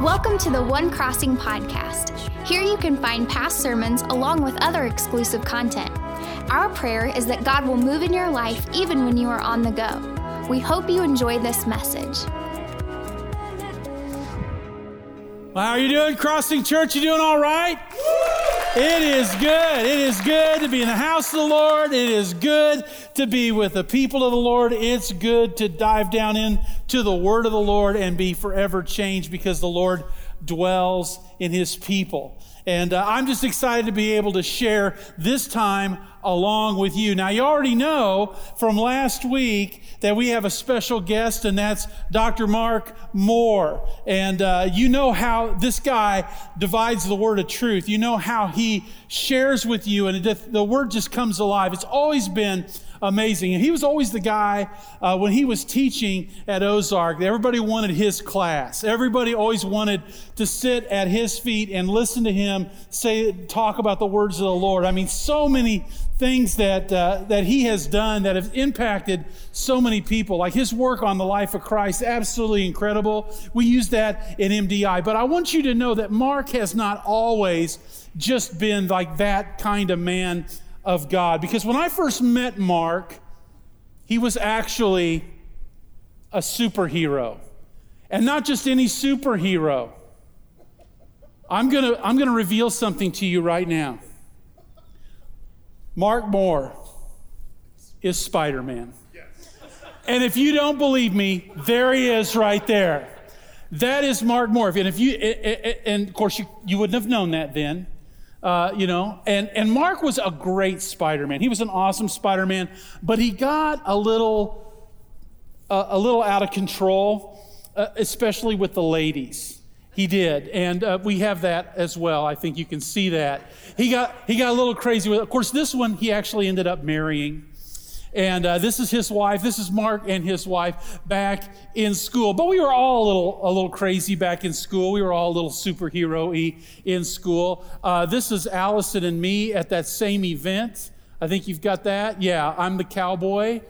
Welcome to the One Crossing podcast. Here you can find past sermons along with other exclusive content. Our prayer is that God will move in your life even when you are on the go. We hope you enjoy this message. Well, how are you doing, Crossing Church? You doing all right? It is good. It is good to be in the house of the Lord. It is good to be with the people of the Lord. It's good to dive down into the word of the Lord and be forever changed because the Lord dwells in his people. And uh, I'm just excited to be able to share this time along with you. Now, you already know from last week that we have a special guest, and that's Dr. Mark Moore. And uh, you know how this guy divides the word of truth. You know how he shares with you, and the word just comes alive. It's always been amazing. And he was always the guy uh, when he was teaching at Ozark. Everybody wanted his class. Everybody always wanted to sit at his feet and listen to him say, talk about the words of the Lord. I mean, so many things that uh, that he has done that have impacted so many people. Like his work on the life of Christ, absolutely incredible. We use that in MDI. But I want you to know that Mark has not always just been like that kind of man of God. Because when I first met Mark, he was actually a superhero. And not just any superhero. I'm going to I'm going to reveal something to you right now. Mark Moore is Spider Man. And if you don't believe me, there he is right there. That is Mark Moore. And if you, and of course, you, you wouldn't have known that then. Uh, you know, and, and Mark was a great Spider Man. He was an awesome Spider Man, but he got a little, uh, a little out of control, uh, especially with the ladies. He did, and uh, we have that as well. I think you can see that. He got he got a little crazy with. Of course, this one he actually ended up marrying. And uh, this is his wife. This is Mark and his wife back in school. But we were all a little, a little crazy back in school. We were all a little superhero y in school. Uh, this is Allison and me at that same event. I think you've got that. Yeah, I'm the cowboy,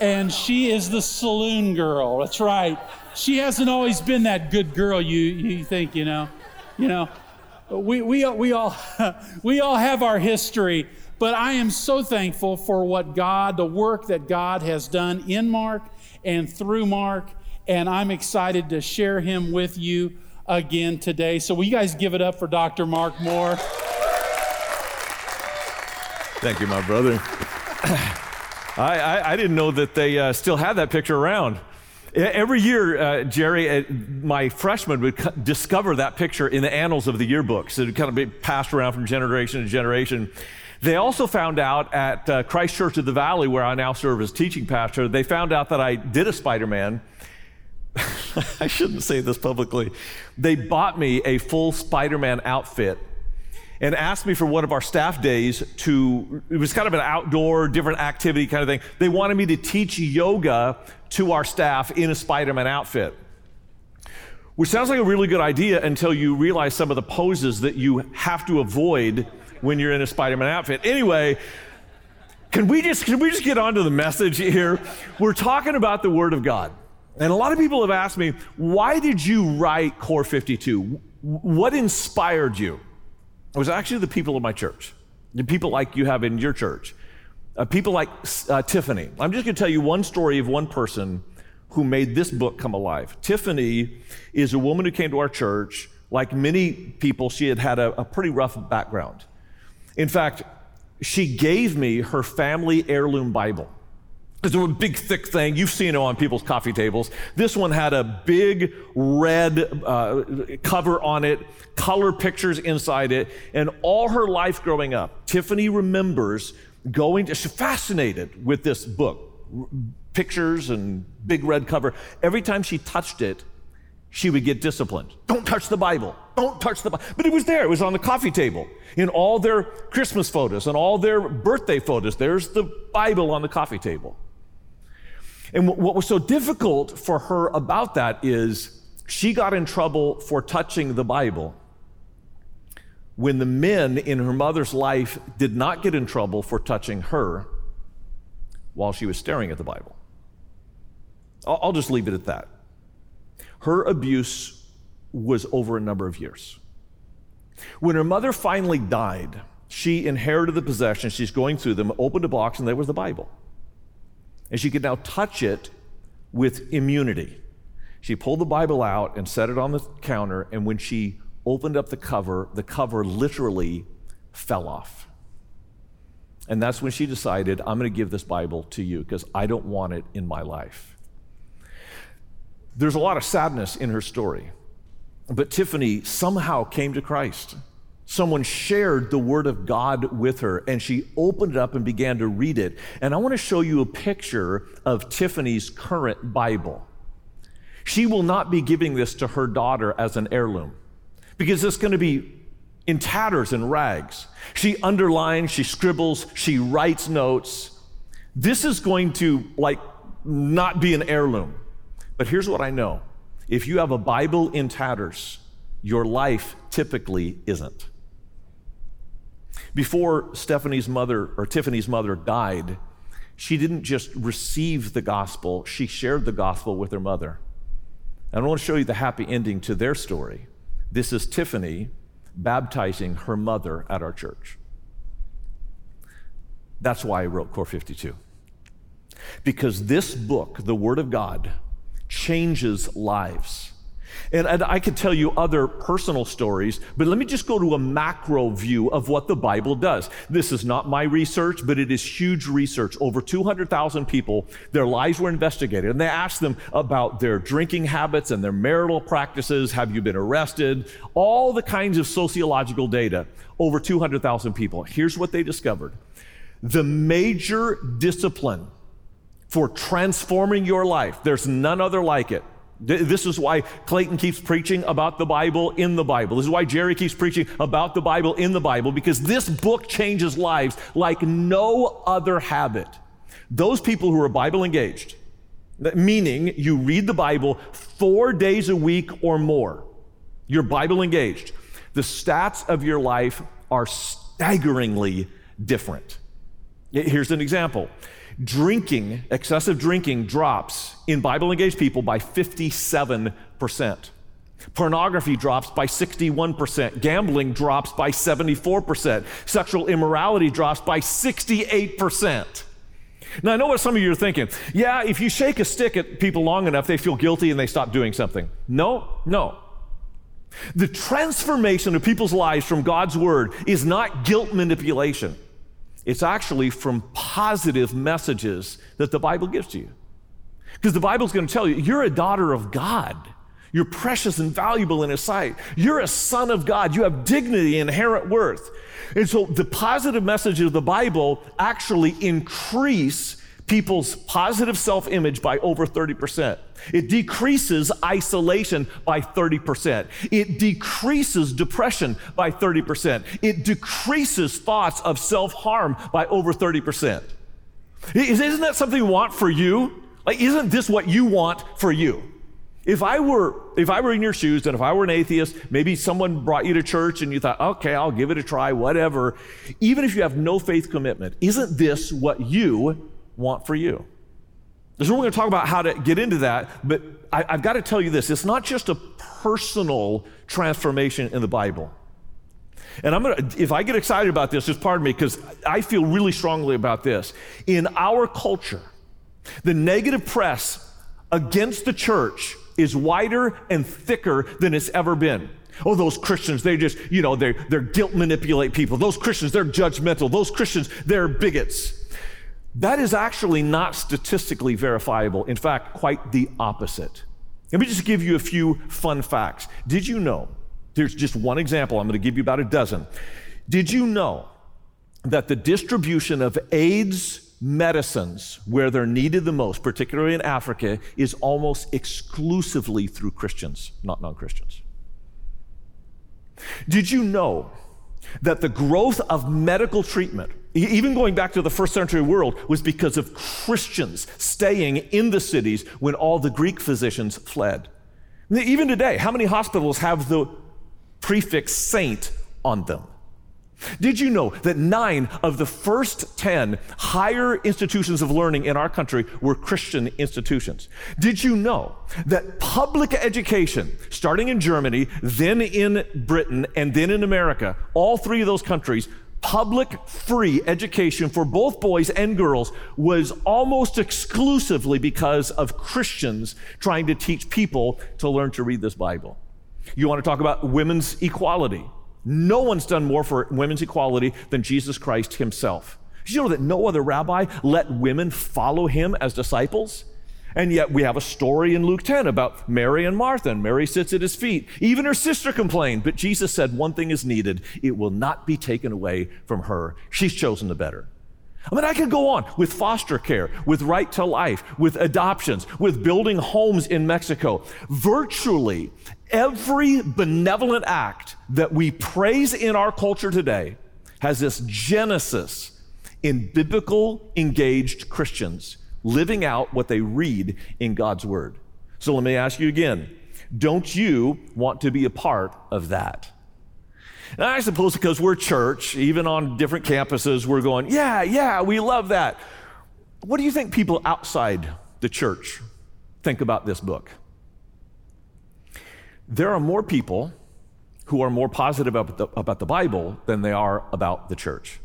and she is the saloon girl. That's right. She hasn't always been that good girl you, you think, you know. You know, we, we, we, all, we all have our history. But I am so thankful for what God, the work that God has done in Mark and through Mark. And I'm excited to share him with you again today. So, will you guys give it up for Dr. Mark Moore? Thank you, my brother. I, I, I, didn't know that they uh, still had that picture around. Every year, uh, Jerry, uh, my freshman would discover that picture in the annals of the yearbooks. It would kind of be passed around from generation to generation. They also found out at uh, Christ Church of the Valley, where I now serve as teaching pastor, they found out that I did a Spider Man. I shouldn't say this publicly. They bought me a full Spider Man outfit and asked me for one of our staff days to, it was kind of an outdoor, different activity kind of thing. They wanted me to teach yoga to our staff in a Spider Man outfit. Which sounds like a really good idea until you realize some of the poses that you have to avoid when you're in a Spider-Man outfit. Anyway, can we just can we just get on to the message here? We're talking about the Word of God. And a lot of people have asked me, why did you write Core 52? What inspired you? It was actually the people of my church, the people like you have in your church, uh, people like uh, Tiffany. I'm just going to tell you one story of one person who made this book come alive. Tiffany is a woman who came to our church. Like many people, she had had a, a pretty rough background. In fact, she gave me her family heirloom Bible. It's a big, thick thing. You've seen it on people's coffee tables. This one had a big red uh, cover on it, color pictures inside it, and all her life growing up, Tiffany remembers going to, she's fascinated with this book, pictures and big red cover. Every time she touched it, she would get disciplined. Don't touch the Bible. Don't touch the Bible. But it was there. It was on the coffee table in all their Christmas photos and all their birthday photos. There's the Bible on the coffee table. And what was so difficult for her about that is she got in trouble for touching the Bible when the men in her mother's life did not get in trouble for touching her while she was staring at the Bible. I'll just leave it at that her abuse was over a number of years. When her mother finally died, she inherited the possessions. She's going through them, opened a box, and there was the Bible. And she could now touch it with immunity. She pulled the Bible out and set it on the counter, and when she opened up the cover, the cover literally fell off. And that's when she decided, I'm going to give this Bible to you because I don't want it in my life. There's a lot of sadness in her story, but Tiffany somehow came to Christ. Someone shared the Word of God with her, and she opened it up and began to read it. And I want to show you a picture of Tiffany's current Bible. She will not be giving this to her daughter as an heirloom because it's going to be in tatters and rags. She underlines, she scribbles, she writes notes. This is going to like not be an heirloom. But here's what I know. If you have a Bible in tatters, your life typically isn't. Before Stephanie's mother or Tiffany's mother died, she didn't just receive the gospel, she shared the gospel with her mother. And I want to show you the happy ending to their story. This is Tiffany baptizing her mother at our church. That's why I wrote Core 52. Because this book, the Word of God, changes lives. And, and, I could tell you other personal stories, but let me just go to a macro view of what the Bible does. This is not my research, but it is huge research. Over 200,000 people, their lives were investigated, and they asked them about their drinking habits and their marital practices. Have you been arrested? All the kinds of sociological data. Over 200,000 people. Here's what they discovered the major discipline for transforming your life, there's none other like it this is why Clayton keeps preaching about the Bible in the Bible. This is why Jerry keeps preaching about the Bible in the Bible, because this book changes lives like no other habit. Those people who are Bible engaged, meaning you read the Bible four days a week or more, you're Bible engaged, the stats of your life are staggeringly different. Here's an example drinking, excessive drinking drops in Bible engaged people by 57%. Pornography drops by 61%. Gambling drops by 74%. Sexual immorality drops by 68%. Now, I know what some of you are thinking. Yeah, if you shake a stick at people long enough, they feel guilty and they stop doing something. No, no. The transformation of people's lives from God's word is not guilt manipulation. It's actually from positive messages that the Bible gives to you. Because the Bible's going to tell you, you're a daughter of God. You're precious and valuable in His sight. You're a son of God. You have dignity and inherent worth. And so the positive messages of the Bible actually increase people's positive self image by over 30%. It decreases isolation by 30%. It decreases depression by 30%. It decreases thoughts of self harm by over 30%. Isn't that something you want for you? Like, isn't this what you want for you? If I were if I were in your shoes and if I were an atheist, maybe someone brought you to church and you thought, okay, I'll give it a try, whatever. Even if you have no faith commitment, isn't this what you want for you? So we're going to talk about how to get into that, but I, I've got to tell you this it's not just a personal transformation in the Bible. And I'm to, if I get excited about this, just pardon me, because I feel really strongly about this. In our culture, the negative press against the church is wider and thicker than it's ever been. Oh, those Christians, they just, you know, they they're guilt manipulate people. Those Christians, they're judgmental. Those Christians, they're bigots. That is actually not statistically verifiable. In fact, quite the opposite. Let me just give you a few fun facts. Did you know? There's just one example. I'm going to give you about a dozen. Did you know that the distribution of AIDS medicines where they're needed the most, particularly in Africa, is almost exclusively through Christians, not non Christians? Did you know that the growth of medical treatment even going back to the first century world, was because of Christians staying in the cities when all the Greek physicians fled. Even today, how many hospitals have the prefix saint on them? Did you know that nine of the first 10 higher institutions of learning in our country were Christian institutions? Did you know that public education, starting in Germany, then in Britain, and then in America, all three of those countries, public free education for both boys and girls was almost exclusively because of Christians trying to teach people to learn to read this Bible? You want to talk about women's equality? No one's done more for women's equality than Jesus Christ himself. Did you know that no other rabbi let women follow him as disciples? And yet we have a story in Luke 10 about Mary and Martha, and Mary sits at his feet. Even her sister complained, but Jesus said one thing is needed it will not be taken away from her. She's chosen the better. I mean, I could go on with foster care, with right to life, with adoptions, with building homes in Mexico. Virtually every benevolent act that we praise in our culture today has this genesis in biblical engaged Christians living out what they read in God's Word. So let me ask you again don't you want to be a part of that? And I suppose because we're church, even on different campuses, we're going, yeah, yeah, we love that. What do you think people outside the church think about this book? There are more people who are more positive about the, about the Bible than they are about the church.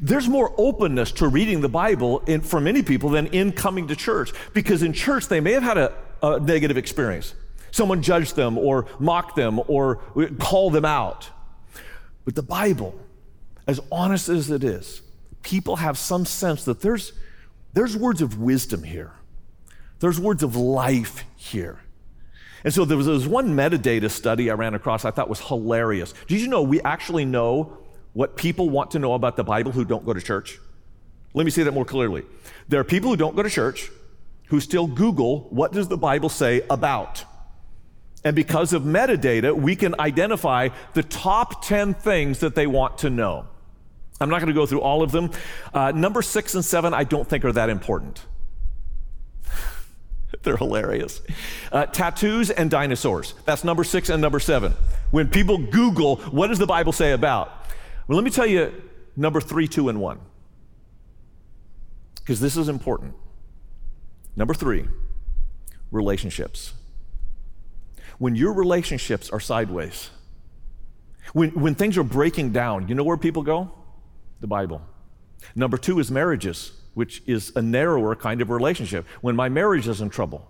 There's more openness to reading the Bible in, for many people than in coming to church because in church they may have had a, a negative experience. Someone judged them or mocked them or called them out. But the Bible, as honest as it is, people have some sense that there's, there's words of wisdom here, there's words of life here. And so there was, there was one metadata study I ran across I thought was hilarious. Did you know we actually know what people want to know about the Bible who don't go to church? Let me say that more clearly. There are people who don't go to church who still Google, what does the Bible say about? And because of metadata, we can identify the top 10 things that they want to know. I'm not going to go through all of them. Uh, number six and seven, I don't think are that important. They're hilarious. Uh, tattoos and dinosaurs. That's number six and number seven. When people Google, what does the Bible say about? Well, let me tell you number three, two, and one. Because this is important. Number three, relationships. When your relationships are sideways, when, when things are breaking down, you know where people go? The Bible. Number two is marriages, which is a narrower kind of relationship. When my marriage is in trouble,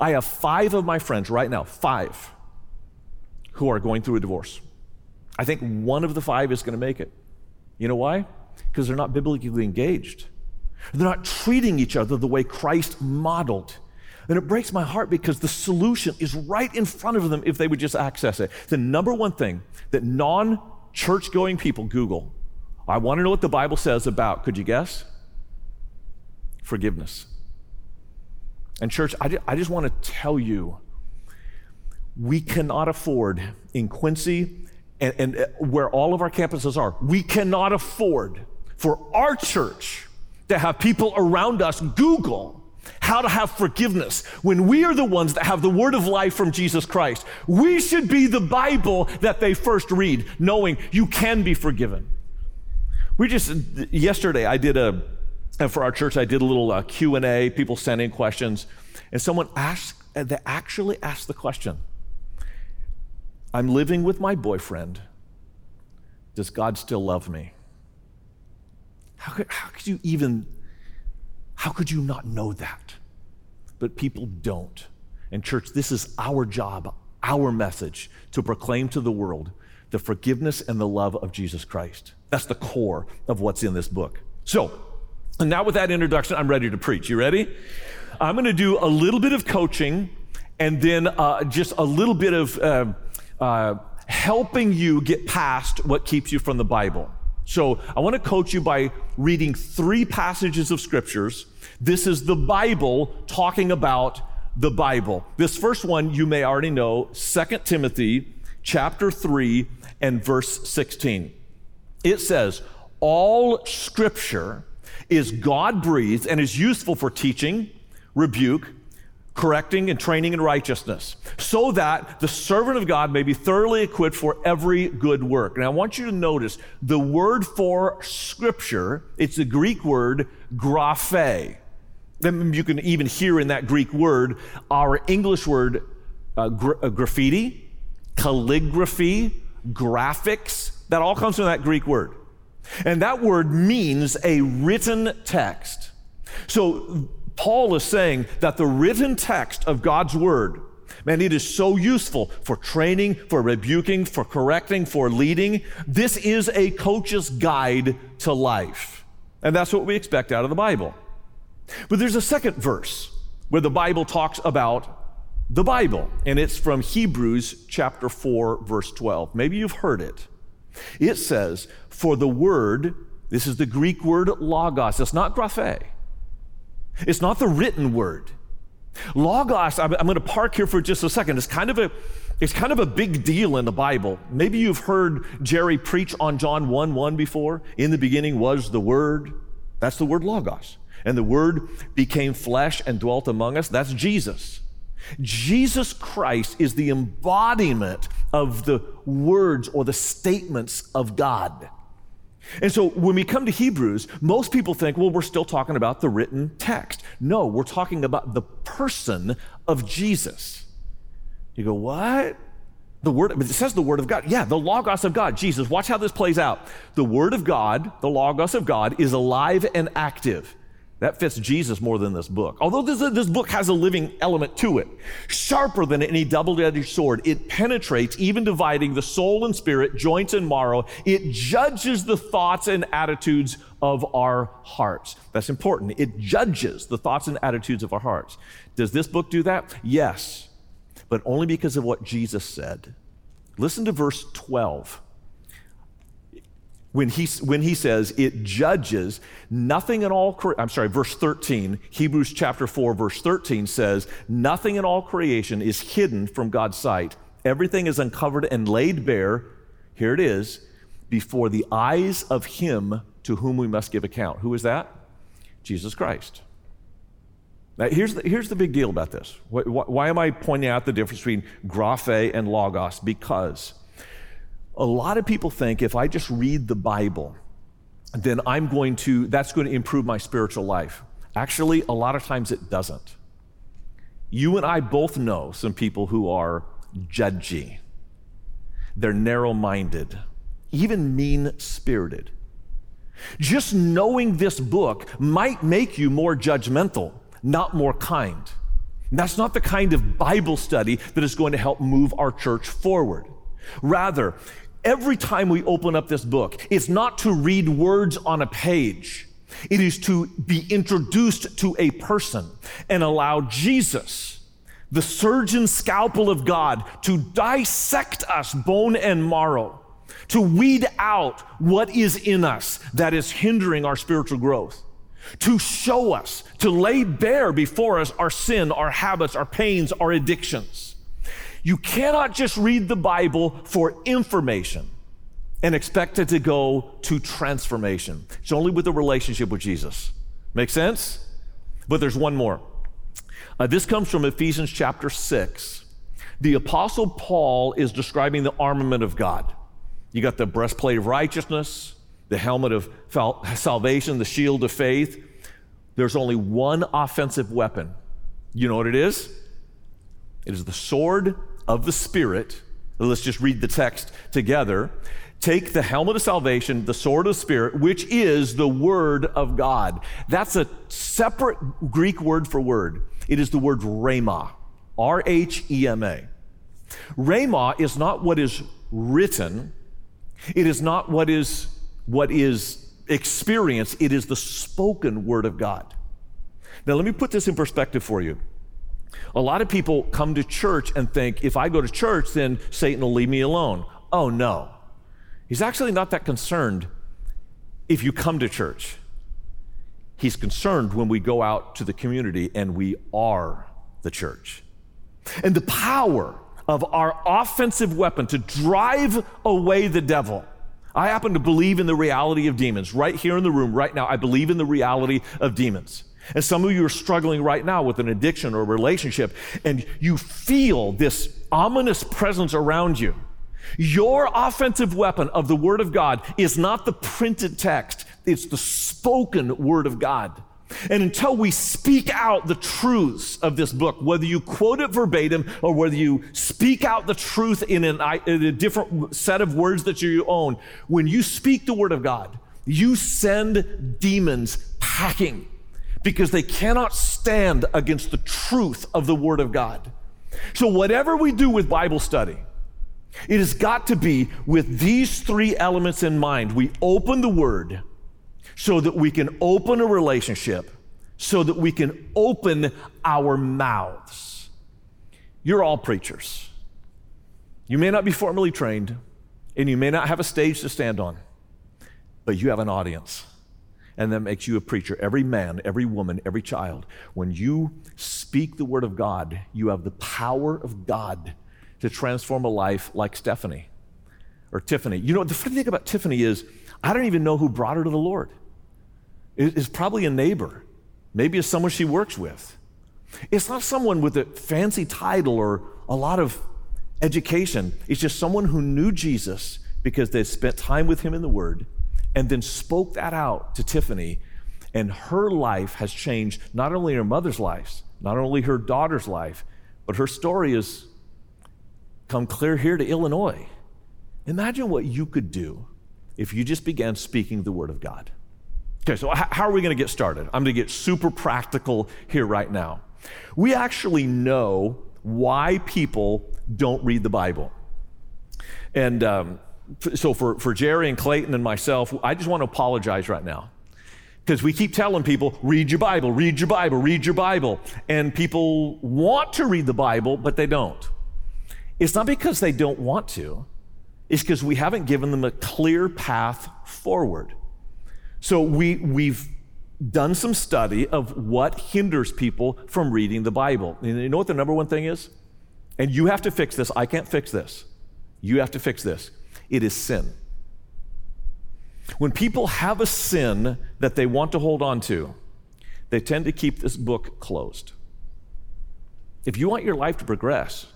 I have five of my friends right now, five, who are going through a divorce. I think one of the five is going to make it. You know why? Because they're not biblically engaged. They're not treating each other the way Christ modeled. And it breaks my heart because the solution is right in front of them if they would just access it. The number one thing that non church going people Google, I want to know what the Bible says about, could you guess? Forgiveness. And, church, I, I just want to tell you we cannot afford in Quincy and, and uh, where all of our campuses are, we cannot afford for our church to have people around us Google how to have forgiveness when we are the ones that have the word of life from Jesus Christ. We should be the Bible that they first read, knowing you can be forgiven. We just yesterday I did a for our church I did a little uh, Q&A, people sent in questions, and someone asked they actually asked the question, I'm living with my boyfriend. Does God still love me? How could, how could you even, how could you not know that? But people don't. And, church, this is our job, our message to proclaim to the world the forgiveness and the love of Jesus Christ. That's the core of what's in this book. So, and now with that introduction, I'm ready to preach. You ready? I'm going to do a little bit of coaching and then uh, just a little bit of. Uh, uh, helping you get past what keeps you from the Bible. So I want to coach you by reading three passages of scriptures. This is the Bible talking about the Bible. This first one you may already know, 2 Timothy chapter 3 and verse 16. It says, All scripture is God breathed and is useful for teaching, rebuke, correcting and training in righteousness, so that the servant of God may be thoroughly equipped for every good work. And I want you to notice the word for scripture, it's the Greek word graphe. Then you can even hear in that Greek word our English word uh, gra- uh, graffiti, calligraphy, graphics. That all comes from that Greek word. And that word means a written text. So Paul is saying that the written text of God's word, man, it is so useful for training, for rebuking, for correcting, for leading. This is a coach's guide to life. And that's what we expect out of the Bible. But there's a second verse where the Bible talks about the Bible, and it's from Hebrews chapter 4, verse 12. Maybe you've heard it. It says, For the word, this is the Greek word logos, it's not graphe, it's not the written word. Logos, I'm, going to park here for just a second. It's kind of a it's kind of a big deal in the Bible. Maybe you've heard Jerry preach on John 1 1 before. In the beginning was the Word. That's the word Logos. And the Word became flesh and dwelt among us. That's Jesus. Jesus Christ is the embodiment of the words or the statements of God. And so when we come to Hebrews, most people think, well, we're still talking about the written text. No, we're talking about the person of Jesus. You go, what? The word, it says the word of God. Yeah, the Logos of God, Jesus. Watch how this plays out. The word of God, the Logos of God, is alive and active. That fits Jesus more than this book. Although this, this book has a living element to it, sharper than any double edged sword, it penetrates, even dividing the soul and spirit, joints and marrow. It judges the thoughts and attitudes of our hearts. That's important. It judges the thoughts and attitudes of our hearts. Does this book do that? Yes, but only because of what Jesus said. Listen to verse 12 when he, when he says it judges nothing in all, I'm sorry, verse 13, Hebrews chapter 4, verse 13 says, Nothing in all creation is hidden from God's sight. Everything is uncovered and laid bare, here it is, before the eyes of him to whom we must give account. Who is that? Jesus Christ. Now, here's the, here's the big deal about this. Why, why am I pointing out the difference between graphe and logos? Because a lot of people think if I just read the Bible, then I'm going to, that's going to improve my spiritual life. Actually, a lot of times it doesn't. You and I both know some people who are judgy, they're narrow minded, even mean spirited. Just knowing this book might make you more judgmental, not more kind. that's not the kind of Bible study that is going to help move our church forward. Rather, every time we open up this book, it's not to read words on a page. It is to be introduced to a person and allow Jesus, the surgeon scalpel of God, to dissect us bone and marrow, to weed out what is in us that is hindering our spiritual growth, to show us, to lay bare before us our sin, our habits, our pains, our addictions you cannot just read the Bible for information and expect it to go to transformation. It's only with a relationship with Jesus. Make sense? But there's one more. Uh, this comes from Ephesians chapter 6. The Apostle Paul is describing the armament of God. You got the breastplate of righteousness, the helmet of salvation, the shield of faith. There's only one offensive weapon. You know what it is? It is the sword of the Spirit. Let's just read the text together. Take the helmet of salvation, the sword of the Spirit, which is the Word of God. That's a separate Greek word for word. It is the word rhema, R H E M A. Rhema is not what is written, it is not what is, what is experienced, it is the spoken Word of God. Now, let me put this in perspective for you. A lot of people come to church and think if I go to church, then Satan will leave me alone. Oh, no. He's actually not that concerned if you come to church. He's concerned when we go out to the community and we are the church. And the power of our offensive weapon to drive away the devil. I happen to believe in the reality of demons. Right here in the room, right now, I believe in the reality of demons. And some of you are struggling right now with an addiction or a relationship, and you feel this ominous presence around you. Your offensive weapon of the Word of God is not the printed text, it's the spoken Word of God. And until we speak out the truths of this book, whether you quote it verbatim or whether you speak out the truth in, an, in a different set of words that you own, when you speak the Word of God, you send demons packing because they cannot stand against the truth of the Word of God. So, whatever we do with Bible study, it has got to be with these three elements in mind. We open the Word so that we can open a relationship, so that we can open our mouths. You're all preachers. You may not be formally trained, and you may not have a stage to stand on, but you have an audience and that makes you a preacher. Every man, every woman, every child. When you speak the word of God, you have the power of God to transform a life like Stephanie or Tiffany. You know, the funny thing about Tiffany is, I don't even know who brought her to the Lord. It's probably a neighbor, maybe it's someone she works with. It's not someone with a fancy title or a lot of education. It's just someone who knew Jesus because they spent time with him in the Word and then spoke that out to Tiffany. And her life has changed not only her mother's life, not only her daughter's life, but her story has come clear here to Illinois. Imagine what you could do if you just began speaking the Word of God. Okay, so how are we going to get started? I'm going to get super practical here right now. We actually know why people don't read the Bible. And um, so for, for Jerry and Clayton and myself, I just want to apologize right now. Because we keep telling people, read your Bible, read your Bible, read your Bible. And people want to read the Bible, but they don't. It's not because they don't want to, it's because we haven't given them a clear path forward. So we, we've done some study of what hinders people from reading the Bible. And you know what the number one thing is? And you have to fix this. I can't fix this. You have to fix this it is sin. When people have a sin that they want to hold on to, they tend to keep this book closed. If you want your life to progress,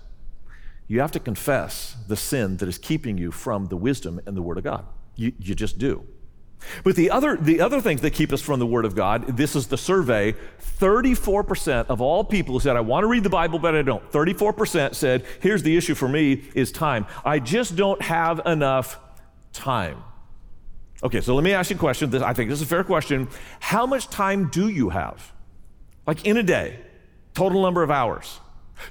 you have to confess the sin that is keeping you from the wisdom and the Word of God. You, you just do. But the other, the other things that keep us from the Word of God, this is the survey 34% of all people who said, I want to read the Bible, but I don't. 34% said, here's the issue for me is time. I just don't have enough time. Okay, so let me ask you a question. I think this is a fair question. How much time do you have? Like in a day, total number of hours?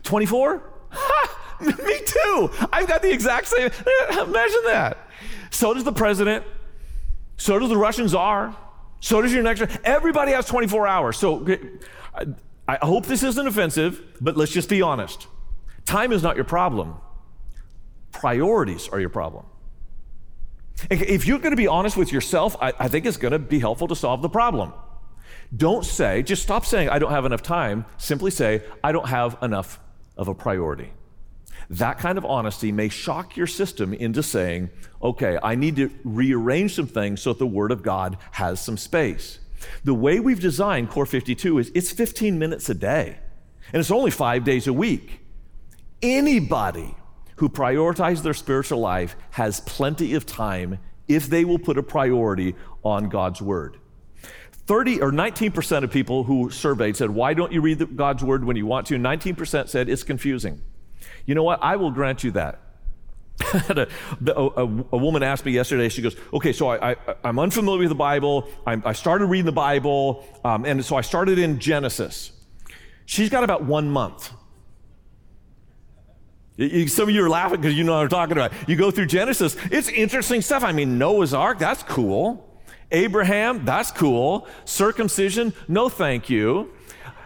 24? me too. I've got the exact same. Imagine that. So does the president. So does the Russian czar. So does your next. Everybody has 24 hours. So I, I hope this isn't offensive, but let's just be honest. Time is not your problem. Priorities are your problem. If you're going to be honest with yourself, I, I think it's going to be helpful to solve the problem. Don't say, just stop saying, I don't have enough time. Simply say, I don't have enough of a priority. That kind of honesty may shock your system into saying, okay, I need to rearrange some things so that the Word of God has some space. The way we've designed Core 52 is it's 15 minutes a day, and it's only five days a week. Anybody who prioritizes their spiritual life has plenty of time if they will put a priority on God's Word. 30 or 19% of people who surveyed said, Why don't you read God's Word when you want to? 19% said it's confusing. You know what? I will grant you that. a, a, a, woman asked me yesterday, she goes, Okay, so I, am unfamiliar with the Bible. I'm, i started reading the Bible, um, and so I started in Genesis. She's got about one month. Some of you are laughing because you know what I'm talking about. You go through Genesis, it's interesting stuff. I mean, Noah's Ark, that's cool. Abraham, that's cool. Circumcision, no thank you.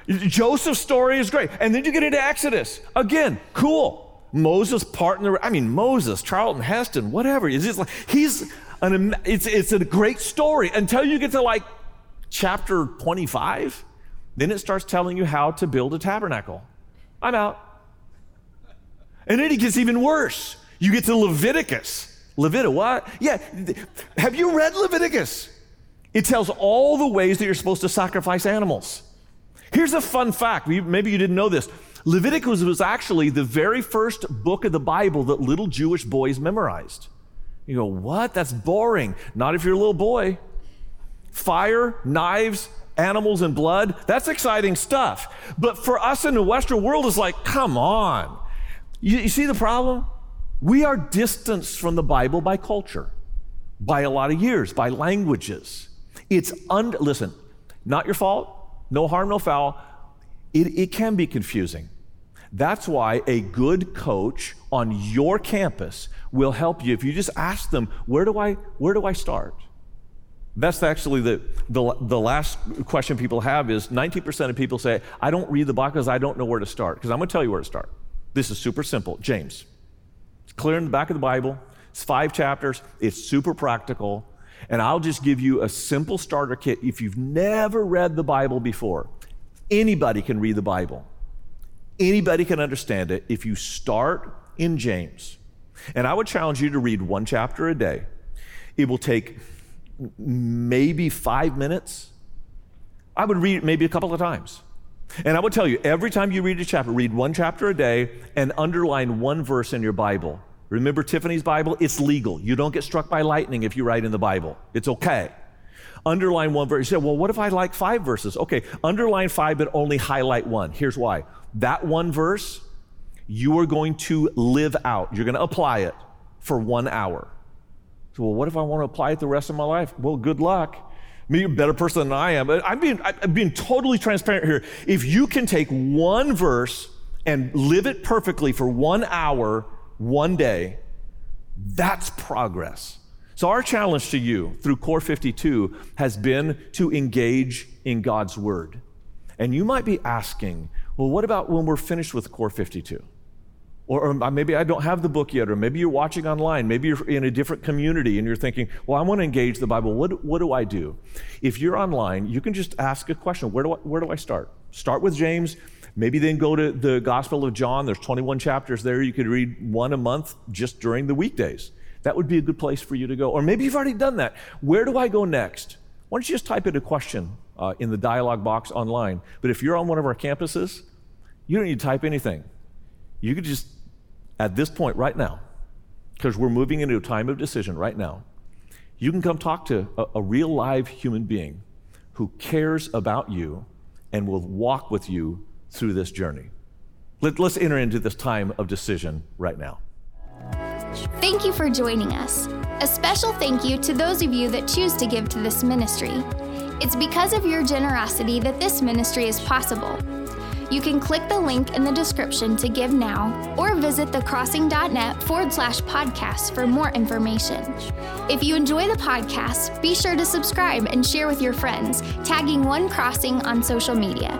Joseph's story is great. And then you get into Exodus. Again, cool. Moses partner. I mean, Moses, Charlton Heston, whatever. It's just like, he's an, it's, it's a great story until you get to like chapter 25. Then it starts telling you how to build a tabernacle. I'm out. And then it gets even worse. You get to Leviticus. Leviticus, what? Yeah. Have you read Leviticus? It tells all the ways that you're supposed to sacrifice animals. Here's a fun fact maybe you didn't know this. Leviticus was actually the very first book of the Bible that little Jewish boys memorized. You go, what? That's boring. Not if you're a little boy. Fire, knives, animals, and blood, that's exciting stuff. But for us in the Western world, it's like, come on. You, you see the problem? We are distanced from the Bible by culture, by a lot of years, by languages. It's, un- listen, not your fault, no harm, no foul. It, it can be confusing. That's why a good coach on your campus will help you if you just ask them, where do I, where do I start? That's actually the, the, the, last question people have is 90% of people say, I don't read the Bible because I don't know where to start. Because I'm going to tell you where to start. This is super simple. James. It's clear in the back of the Bible. It's five chapters. It's super practical. And I'll just give you a simple starter kit. If you've never read the Bible before, anybody can read the Bible. Anybody can understand it if you start in James. And I would challenge you to read one chapter a day. It will take maybe five minutes. I would read it maybe a couple of times. And I would tell you, every time you read a chapter, read one chapter a day and underline one verse in your Bible. Remember Tiffany's Bible? It's legal. You don't get struck by lightning if you write in the Bible. It's okay. Underline one verse. You say, well, what if I like five verses? Okay, underline five, but only highlight one. Here's why. That one verse, you are going to live out. You're going to apply it for one hour. So, well, what if I want to apply it the rest of my life? Well, good luck. Me, a better person than I am. I'm being, I'm being totally transparent here. If you can take one verse and live it perfectly for one hour, one day, that's progress. So, our challenge to you through Core 52 has been to engage in God's Word. And you might be asking, well, what about when we're finished with Core 52? Or, or, maybe I don't have the book yet, or maybe you're watching online, maybe you're in a different community and you're thinking, well, I want to engage the Bible. What, what do I do? If you're online, you can just ask a question where do, I, where do I start? Start with James, maybe then go to the Gospel of John. There's 21 chapters there. You could read one a month just during the weekdays. That would be a good place for you to go. Or maybe you've already done that. Where do I go next? Why don't you just type in a question uh, in the dialog box online? But if you're on one of our campuses, you don't need to type anything. You could just at this point right now, because we're moving into a time of decision right now, you can come talk to a, a real live human being who cares about you and will walk with you through this journey. Let, us enter into this time of decision right now. Thank you for joining us. A special thank you to those of you that choose to give to this ministry. It's because of your generosity that this ministry is possible. You can click the link in the description to give now or visit thecrossing.net forward slash podcast for more information. If you enjoy the podcast, be sure to subscribe and share with your friends, tagging One Crossing on social media.